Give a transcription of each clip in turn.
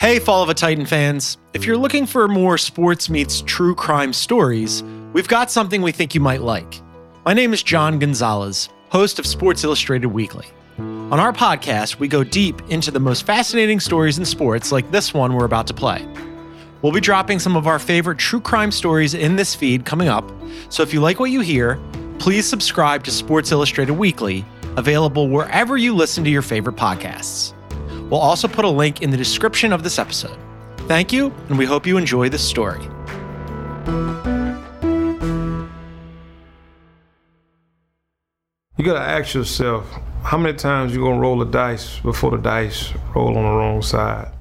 Hey, Fall of a Titan fans. If you're looking for more sports meets true crime stories, we've got something we think you might like. My name is John Gonzalez, host of Sports Illustrated Weekly. On our podcast, we go deep into the most fascinating stories in sports, like this one we're about to play. We'll be dropping some of our favorite true crime stories in this feed coming up, so if you like what you hear, please subscribe to Sports Illustrated Weekly, available wherever you listen to your favorite podcasts. We'll also put a link in the description of this episode. Thank you, and we hope you enjoy this story. You gotta ask yourself, how many times you gonna roll the dice before the dice roll on the wrong side?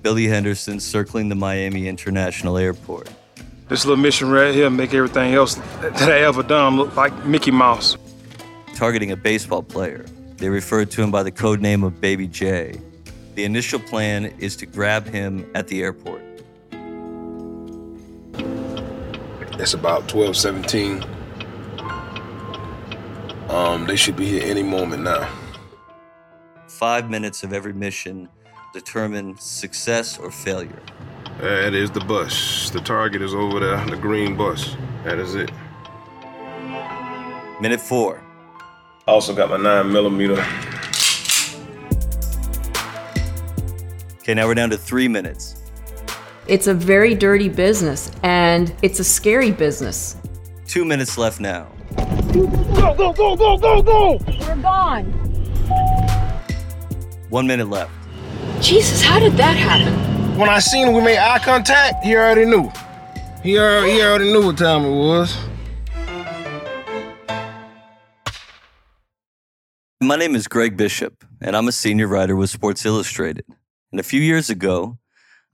Billy Henderson circling the Miami International Airport. This little mission right here make everything else that I ever done look like Mickey Mouse targeting a baseball player. They referred to him by the code name of Baby J. The initial plan is to grab him at the airport. It's about 1217. Um, they should be here any moment now. Five minutes of every mission determine success or failure. That is the bus. The target is over there, the green bus. That is it. Minute four. I also got my nine millimeter. Okay, now we're down to three minutes. It's a very dirty business and it's a scary business. Two minutes left now. Go, go, go, go, go, go! We're gone. One minute left. Jesus, how did that happen? When I seen him, we made eye contact, he already knew. He already, he already knew what time it was. My name is Greg Bishop, and I'm a senior writer with Sports Illustrated. And a few years ago,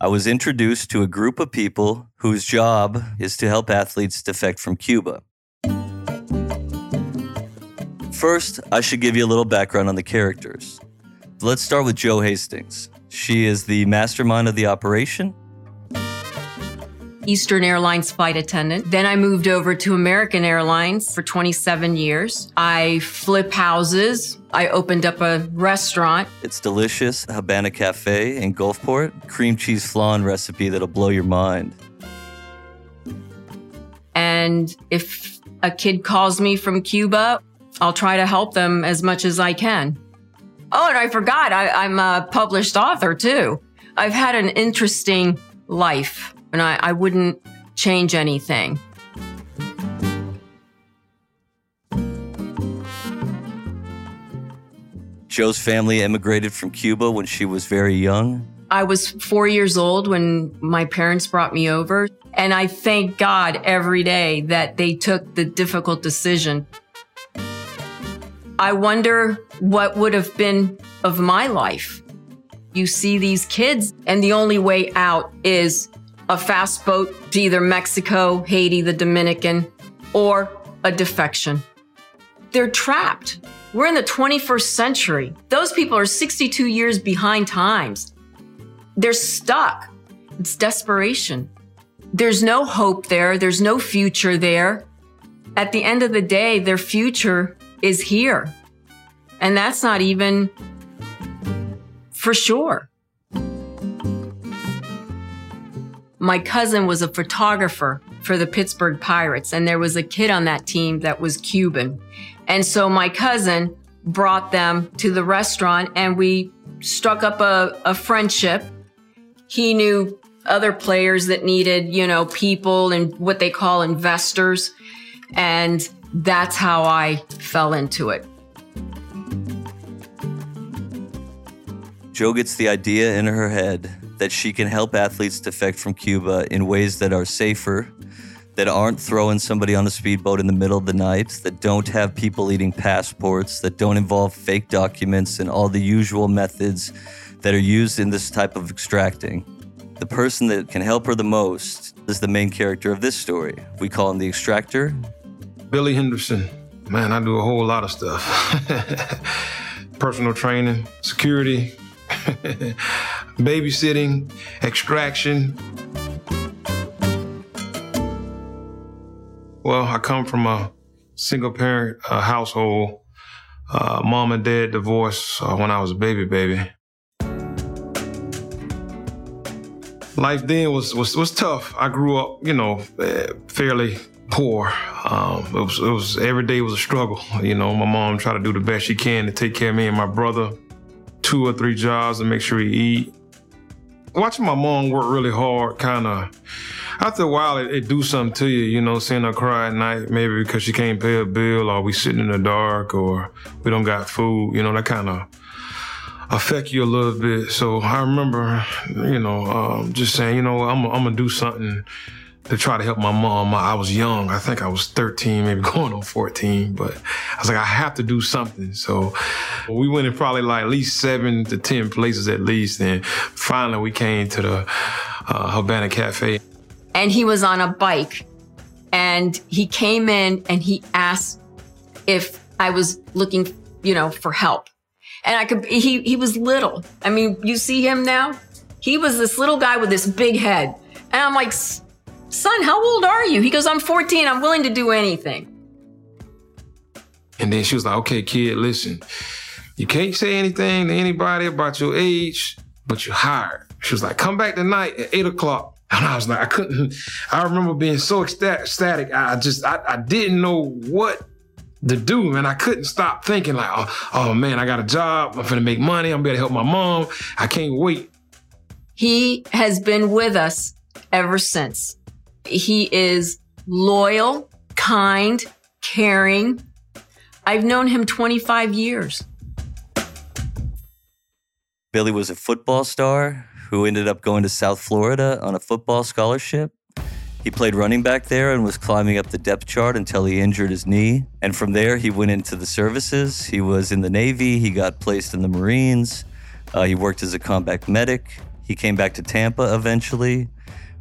I was introduced to a group of people whose job is to help athletes defect from Cuba. First, I should give you a little background on the characters. Let's start with Jo Hastings. She is the mastermind of the operation Eastern Airlines flight attendant. Then I moved over to American Airlines for 27 years. I flip houses. I opened up a restaurant. It's delicious Habana Cafe in Gulfport. Cream cheese flan recipe that'll blow your mind. And if a kid calls me from Cuba, I'll try to help them as much as I can. Oh, and I forgot, I, am a published author too. I've had an interesting life and I, I wouldn't change anything. Joe's family immigrated from Cuba when she was very young. I was four years old when my parents brought me over, and I thank God every day that they took the difficult decision. I wonder what would have been of my life. You see these kids, and the only way out is a fast boat to either Mexico, Haiti, the Dominican, or a defection. They're trapped. We're in the 21st century. Those people are 62 years behind times. They're stuck. It's desperation. There's no hope there. There's no future there. At the end of the day, their future is here. And that's not even for sure. My cousin was a photographer for the Pittsburgh Pirates, and there was a kid on that team that was Cuban. And so my cousin brought them to the restaurant, and we struck up a, a friendship. He knew other players that needed, you know, people and what they call investors. And that's how I fell into it. Joe gets the idea in her head that she can help athletes defect from Cuba in ways that are safer, that aren't throwing somebody on a speedboat in the middle of the night, that don't have people eating passports, that don't involve fake documents and all the usual methods that are used in this type of extracting. The person that can help her the most is the main character of this story. We call him the extractor. Billy Henderson. Man, I do a whole lot of stuff personal training, security, babysitting, extraction. Well, I come from a single parent uh, household. Uh, mom and dad divorced uh, when I was a baby, baby. Life then was was was tough. I grew up, you know, uh, fairly poor. Um, it was it was every day was a struggle. You know, my mom tried to do the best she can to take care of me and my brother, two or three jobs to make sure he eat. Watching my mom work really hard, kind of after a while, it, it, do something to you, you know, seeing her cry at night, maybe because she can't pay a bill or we sitting in the dark or we don't got food, you know, that kind of affect you a little bit. So I remember, you know, um, just saying, you know, I'm, I'm gonna do something to try to help my mom. I was young. I think I was 13, maybe going on 14, but I was like, I have to do something. So we went in probably like at least seven to 10 places at least. And finally we came to the uh, Havana Cafe and he was on a bike and he came in and he asked if I was looking, you know, for help. And I could, he, he was little. I mean, you see him now? He was this little guy with this big head. And I'm like, son, how old are you? He goes, I'm 14. I'm willing to do anything. And then she was like, okay, kid, listen, you can't say anything to anybody about your age, but you're hired. She was like, come back tonight at eight o'clock. And I was like, I couldn't, I remember being so ecstatic. I just, I, I didn't know what to do, man. I couldn't stop thinking like, oh, oh man, I got a job. I'm gonna make money. I'm gonna help my mom. I can't wait. He has been with us ever since. He is loyal, kind, caring. I've known him 25 years. Billy was a football star who ended up going to South Florida on a football scholarship. He played running back there and was climbing up the depth chart until he injured his knee. And from there, he went into the services. He was in the Navy, he got placed in the Marines, uh, he worked as a combat medic. He came back to Tampa eventually,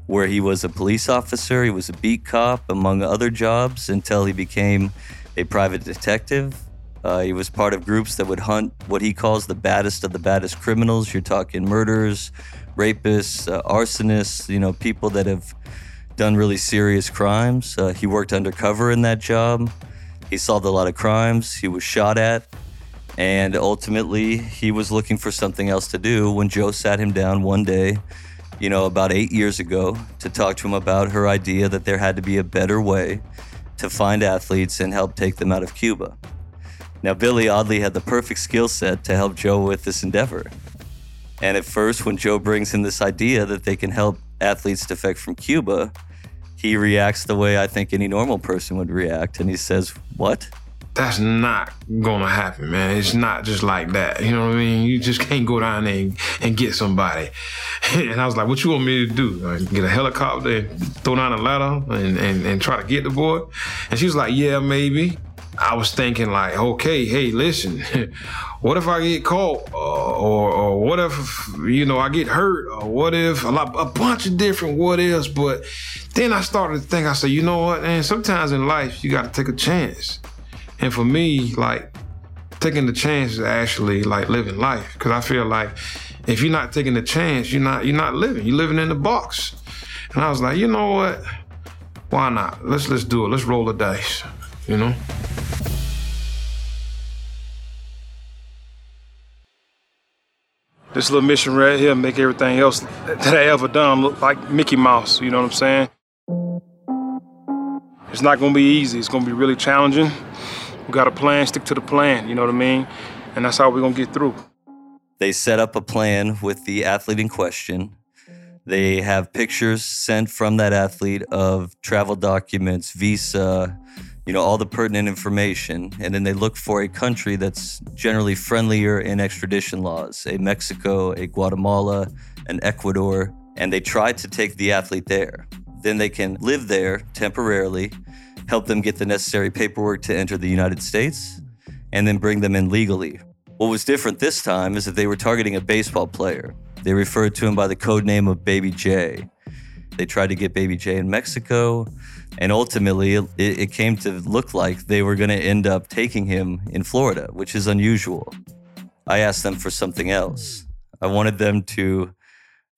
where he was a police officer, he was a beat cop, among other jobs, until he became a private detective. Uh, he was part of groups that would hunt what he calls the baddest of the baddest criminals. You're talking murders, rapists, uh, arsonists, you know, people that have done really serious crimes. Uh, he worked undercover in that job. He solved a lot of crimes. He was shot at. And ultimately, he was looking for something else to do when Joe sat him down one day, you know, about eight years ago, to talk to him about her idea that there had to be a better way to find athletes and help take them out of Cuba. Now, Billy oddly had the perfect skill set to help Joe with this endeavor. And at first, when Joe brings in this idea that they can help athletes defect from Cuba, he reacts the way I think any normal person would react. And he says, What? That's not gonna happen, man. It's not just like that. You know what I mean? You just can't go down there and, and get somebody. And I was like, What you want me to do? Like, get a helicopter and throw down a ladder and, and, and try to get the boy? And she was like, Yeah, maybe. I was thinking like, okay, hey, listen, what if I get caught, uh, or or what if you know I get hurt, or what if a, lot, a bunch of different what ifs. But then I started to think, I said, you know what, man, sometimes in life you got to take a chance, and for me, like taking the chance is actually like living life, because I feel like if you're not taking the chance, you're not you're not living, you're living in the box. And I was like, you know what, why not? Let's let's do it. Let's roll the dice, you know. This little mission right here make everything else that I ever done look like Mickey Mouse. You know what I'm saying? It's not gonna be easy. It's gonna be really challenging. We got a plan, stick to the plan, you know what I mean? And that's how we're gonna get through. They set up a plan with the athlete in question. They have pictures sent from that athlete of travel documents, visa, you know, all the pertinent information. And then they look for a country that's generally friendlier in extradition laws, a Mexico, a Guatemala, an Ecuador, and they try to take the athlete there. Then they can live there temporarily, help them get the necessary paperwork to enter the United States, and then bring them in legally. What was different this time is that they were targeting a baseball player. They referred to him by the code name of Baby J. They tried to get Baby J in Mexico. And ultimately, it, it came to look like they were going to end up taking him in Florida, which is unusual. I asked them for something else. I wanted them to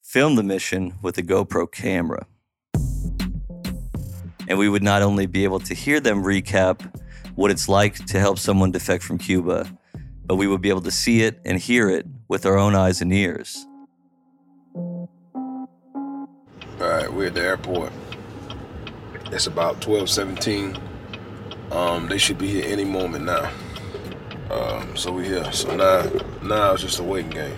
film the mission with a GoPro camera. And we would not only be able to hear them recap what it's like to help someone defect from Cuba, but we would be able to see it and hear it with our own eyes and ears. All right, we're at the airport. It's about 12:17. Um, they should be here any moment now. Um, so we're here. So now, now it's just a waiting game.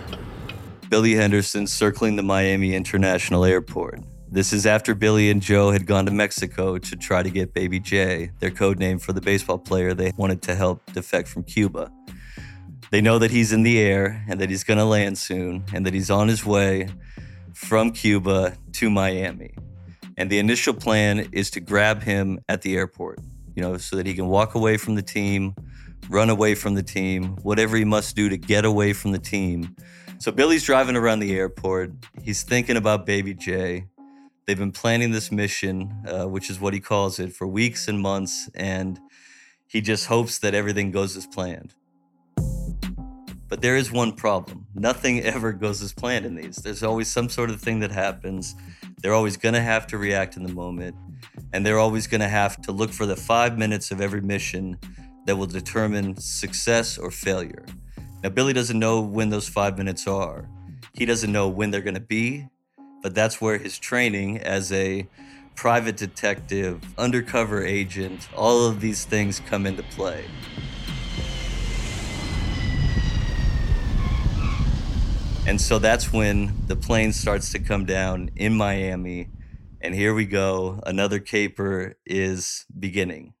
Billy Henderson circling the Miami International Airport. This is after Billy and Joe had gone to Mexico to try to get Baby J, their code name for the baseball player they wanted to help defect from Cuba. They know that he's in the air and that he's going to land soon and that he's on his way from Cuba to Miami. And the initial plan is to grab him at the airport, you know, so that he can walk away from the team, run away from the team, whatever he must do to get away from the team. So Billy's driving around the airport. He's thinking about Baby J. They've been planning this mission, uh, which is what he calls it, for weeks and months, and he just hopes that everything goes as planned. But there is one problem. Nothing ever goes as planned in these. There's always some sort of thing that happens. They're always going to have to react in the moment. And they're always going to have to look for the five minutes of every mission that will determine success or failure. Now, Billy doesn't know when those five minutes are. He doesn't know when they're going to be, but that's where his training as a private detective, undercover agent, all of these things come into play. And so that's when the plane starts to come down in Miami. And here we go. Another caper is beginning.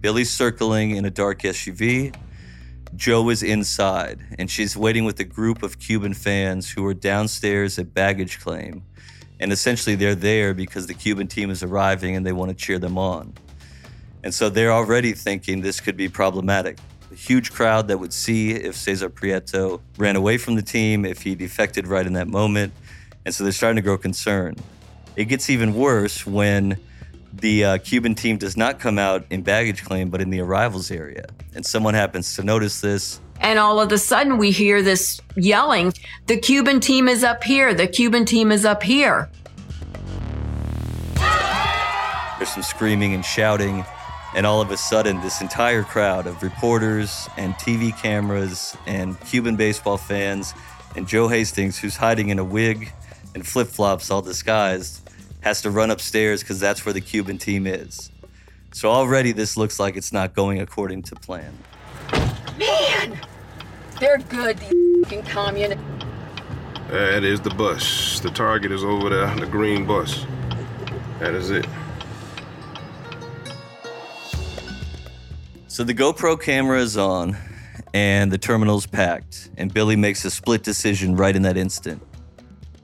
Billy's circling in a dark SUV. Joe is inside, and she's waiting with a group of Cuban fans who are downstairs at baggage claim. And essentially, they're there because the Cuban team is arriving and they want to cheer them on. And so they're already thinking this could be problematic. A huge crowd that would see if Cesar Prieto ran away from the team, if he defected right in that moment. And so they're starting to grow concerned. It gets even worse when the uh, Cuban team does not come out in baggage claim, but in the arrivals area. And someone happens to notice this. And all of a sudden, we hear this yelling the Cuban team is up here, the Cuban team is up here. There's some screaming and shouting. And all of a sudden, this entire crowd of reporters and TV cameras and Cuban baseball fans and Joe Hastings, who's hiding in a wig and flip flops all disguised, has to run upstairs because that's where the Cuban team is. So already this looks like it's not going according to plan. Man, they're good, the fucking communists. That is the bus. The target is over there, the green bus. That is it. So the GoPro camera is on and the terminal's packed, and Billy makes a split decision right in that instant.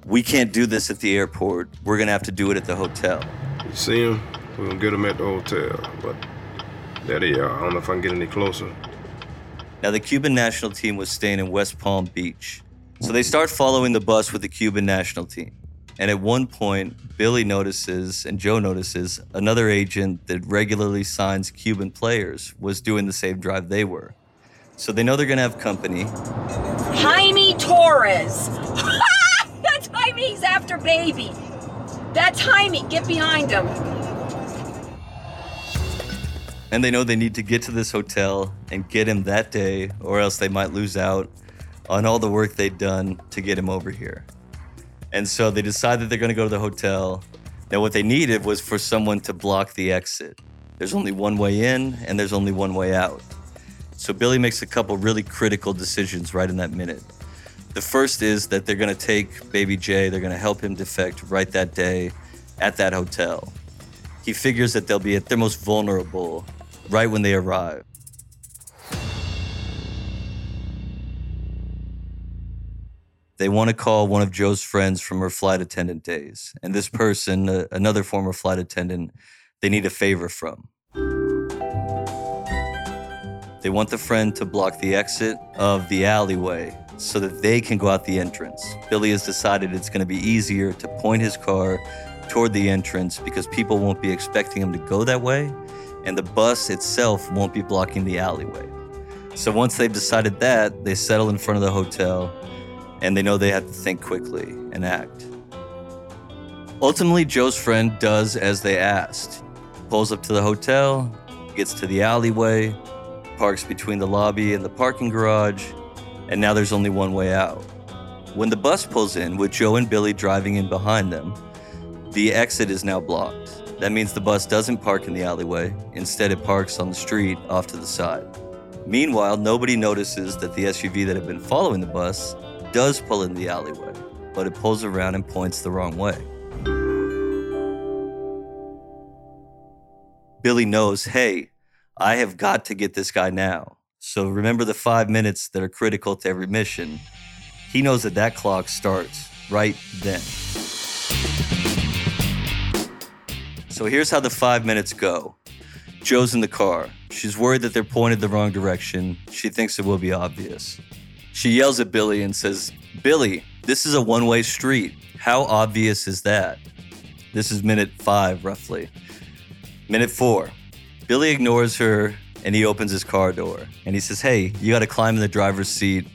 We can't do this at the airport. We're gonna have to do it at the hotel. You see him? We're gonna get him at the hotel. But there they are. I don't know if I can get any closer. Now, the Cuban national team was staying in West Palm Beach. So they start following the bus with the Cuban national team. And at one point, Billy notices and Joe notices another agent that regularly signs Cuban players was doing the same drive they were. So they know they're going to have company. Jaime Torres. Jaime's after baby. That's Jaime. Get behind him. And they know they need to get to this hotel and get him that day, or else they might lose out on all the work they'd done to get him over here. And so they decide that they're going to go to the hotel. Now, what they needed was for someone to block the exit. There's only one way in and there's only one way out. So Billy makes a couple really critical decisions right in that minute. The first is that they're going to take Baby J, they're going to help him defect right that day at that hotel. He figures that they'll be at their most vulnerable right when they arrive. They want to call one of Joe's friends from her flight attendant days. And this person, uh, another former flight attendant, they need a favor from. They want the friend to block the exit of the alleyway so that they can go out the entrance. Billy has decided it's going to be easier to point his car toward the entrance because people won't be expecting him to go that way, and the bus itself won't be blocking the alleyway. So once they've decided that, they settle in front of the hotel and they know they have to think quickly and act. Ultimately, Joe's friend does as they asked. pulls up to the hotel, gets to the alleyway, parks between the lobby and the parking garage, and now there's only one way out. When the bus pulls in with Joe and Billy driving in behind them, the exit is now blocked. That means the bus doesn't park in the alleyway, instead, it parks on the street off to the side. Meanwhile, nobody notices that the SUV that had been following the bus does pull in the alleyway, but it pulls around and points the wrong way. Billy knows, hey, I have got to get this guy now. So remember the five minutes that are critical to every mission. He knows that that clock starts right then. So here's how the five minutes go Joe's in the car. She's worried that they're pointed the wrong direction. She thinks it will be obvious. She yells at Billy and says, Billy, this is a one way street. How obvious is that? This is minute five, roughly. Minute four. Billy ignores her and he opens his car door and he says, Hey, you got to climb in the driver's seat.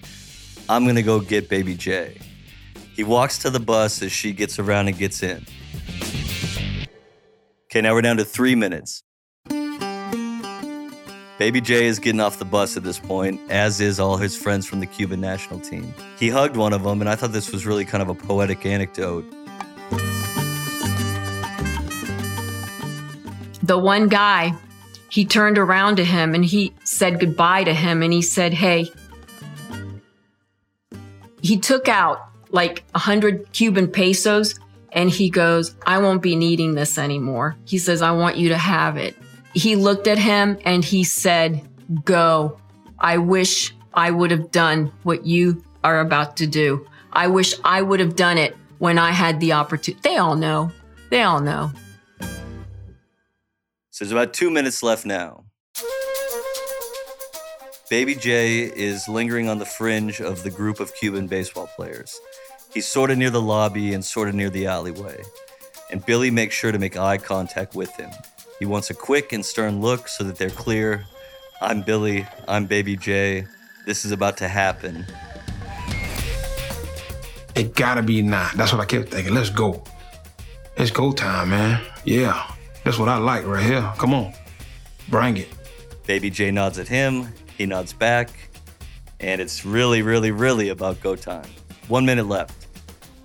I'm going to go get baby J. He walks to the bus as she gets around and gets in. Okay, now we're down to three minutes. Baby J is getting off the bus at this point, as is all his friends from the Cuban national team. He hugged one of them, and I thought this was really kind of a poetic anecdote. The one guy, he turned around to him and he said goodbye to him and he said, Hey, he took out like a hundred Cuban pesos and he goes, I won't be needing this anymore. He says, I want you to have it. He looked at him and he said, Go. I wish I would have done what you are about to do. I wish I would have done it when I had the opportunity. They all know. They all know. So there's about two minutes left now. Baby J is lingering on the fringe of the group of Cuban baseball players. He's sort of near the lobby and sort of near the alleyway. And Billy makes sure to make eye contact with him. He wants a quick and stern look so that they're clear. I'm Billy. I'm Baby J. This is about to happen. It gotta be now. That's what I kept thinking. Let's go. It's go time, man. Yeah. That's what I like right here. Come on. Bring it. Baby J nods at him. He nods back. And it's really, really, really about go time. One minute left.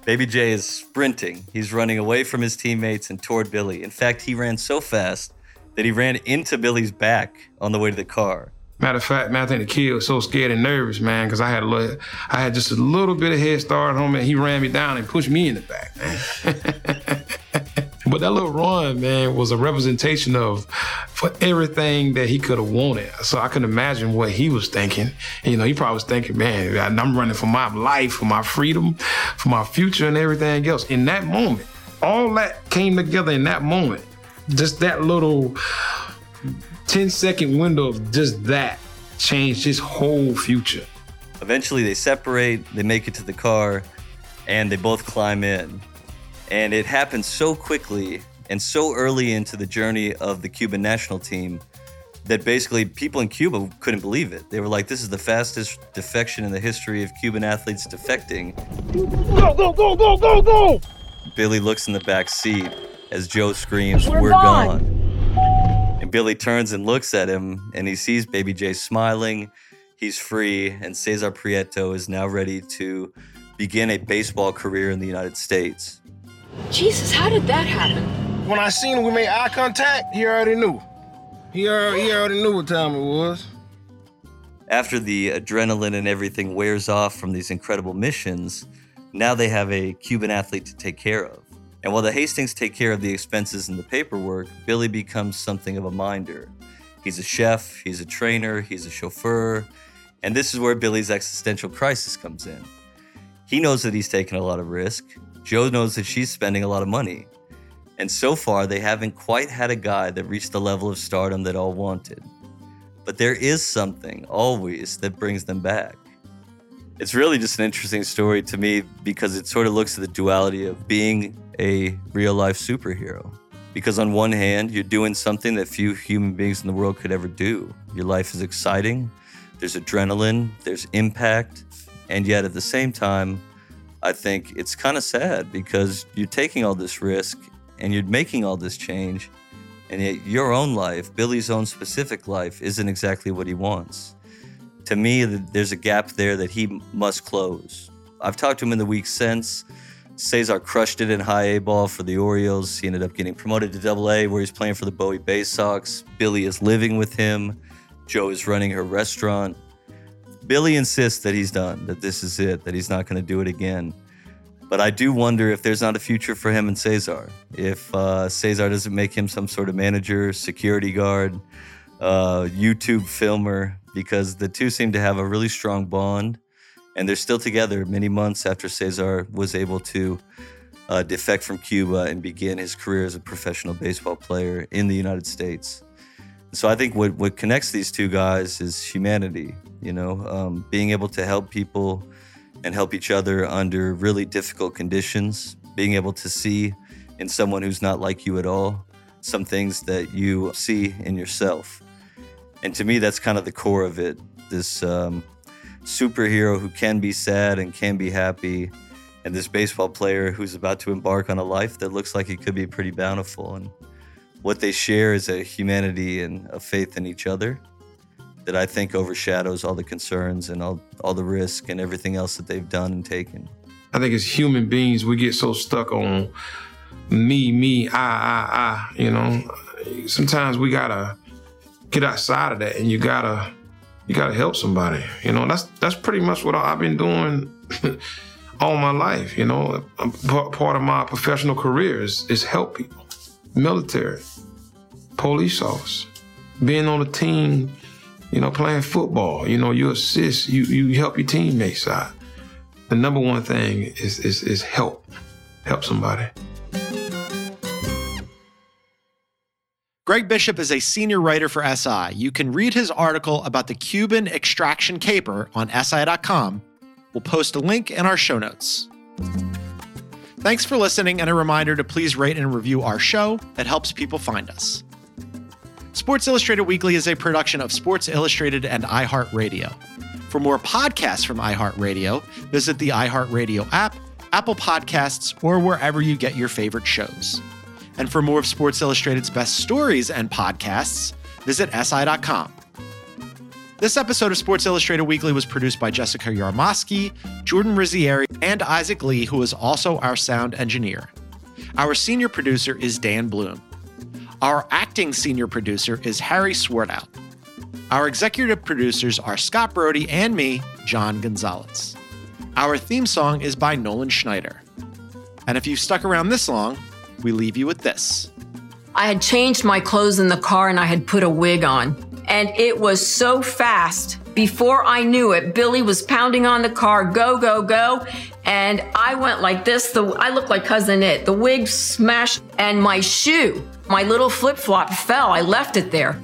Baby J is sprinting. He's running away from his teammates and toward Billy. In fact, he ran so fast that he ran into Billy's back on the way to the car. Matter of fact, man, I think the kid was so scared and nervous, man, because I had a little, I had just a little bit of head start on him, and he ran me down and pushed me in the back, man. but that little run, man, was a representation of for everything that he could have wanted. So I can imagine what he was thinking. You know, he probably was thinking, man, I'm running for my life, for my freedom, for my future, and everything else. In that moment, all that came together in that moment. Just that little 10 second window of just that changed his whole future. Eventually, they separate, they make it to the car, and they both climb in. And it happened so quickly and so early into the journey of the Cuban national team that basically people in Cuba couldn't believe it. They were like, this is the fastest defection in the history of Cuban athletes defecting. Go, go, go, go, go, go! Billy looks in the back seat as Joe screams, We're, We're gone. gone." And Billy turns and looks at him and he sees Baby J smiling. He's free, and Cesar Prieto is now ready to begin a baseball career in the United States. Jesus, how did that happen? When I seen him, we made eye contact. He already knew. He already, he already knew what time it was. After the adrenaline and everything wears off from these incredible missions, now they have a Cuban athlete to take care of. And while the Hastings take care of the expenses and the paperwork, Billy becomes something of a minder. He's a chef, he's a trainer, he's a chauffeur, and this is where Billy's existential crisis comes in. He knows that he's taking a lot of risk. Joe knows that she's spending a lot of money. And so far, they haven't quite had a guy that reached the level of stardom that all wanted. But there is something, always, that brings them back. It's really just an interesting story to me because it sort of looks at the duality of being a real life superhero. Because on one hand, you're doing something that few human beings in the world could ever do. Your life is exciting, there's adrenaline, there's impact, and yet at the same time, I think it's kind of sad because you're taking all this risk and you're making all this change, And yet, your own life, Billy's own specific life, isn't exactly what he wants. To me, there's a gap there that he must close. I've talked to him in the weeks since. Cesar crushed it in high A ball for the Orioles. He ended up getting promoted to double A, where he's playing for the Bowie Baysox. Billy is living with him. Joe is running her restaurant. Billy insists that he's done, that this is it, that he's not going to do it again. But I do wonder if there's not a future for him and Cesar. If uh, Cesar doesn't make him some sort of manager, security guard, uh, YouTube filmer, because the two seem to have a really strong bond. And they're still together many months after Cesar was able to uh, defect from Cuba and begin his career as a professional baseball player in the United States. So I think what, what connects these two guys is humanity, you know, um, being able to help people and help each other under really difficult conditions, being able to see in someone who's not like you at all some things that you see in yourself. And to me, that's kind of the core of it this um, superhero who can be sad and can be happy, and this baseball player who's about to embark on a life that looks like it could be pretty bountiful. And what they share is a humanity and a faith in each other that I think overshadows all the concerns and all, all the risk and everything else that they've done and taken. I think as human beings, we get so stuck on me, me, I, I, I, you know. Sometimes we gotta get outside of that and you gotta you gotta help somebody. You know, that's that's pretty much what I've been doing all my life, you know. Part of my professional career is, is help people military, police officer, being on a team, you know, playing football. You know, you assist, you you help your teammates out. The number one thing is is, is help, help somebody. Greg Bishop is a senior writer for SI. You can read his article about the Cuban extraction caper on SI.com. We'll post a link in our show notes. Thanks for listening, and a reminder to please rate and review our show. That helps people find us. Sports Illustrated Weekly is a production of Sports Illustrated and iHeartRadio. For more podcasts from iHeartRadio, visit the iHeartRadio app, Apple Podcasts, or wherever you get your favorite shows. And for more of Sports Illustrated's best stories and podcasts, visit SI.com. This episode of Sports Illustrated Weekly was produced by Jessica Yarmosky, Jordan Rizzieri, and Isaac Lee, who is also our sound engineer. Our senior producer is Dan Bloom. Our acting senior producer is Harry Swartout. Our executive producers are Scott Brody and me, John Gonzalez. Our theme song is by Nolan Schneider. And if you've stuck around this long, we leave you with this. I had changed my clothes in the car and I had put a wig on and it was so fast. Before I knew it, Billy was pounding on the car, go, go, go. And I went like this. The, I looked like Cousin It. The wig smashed, and my shoe, my little flip flop fell. I left it there.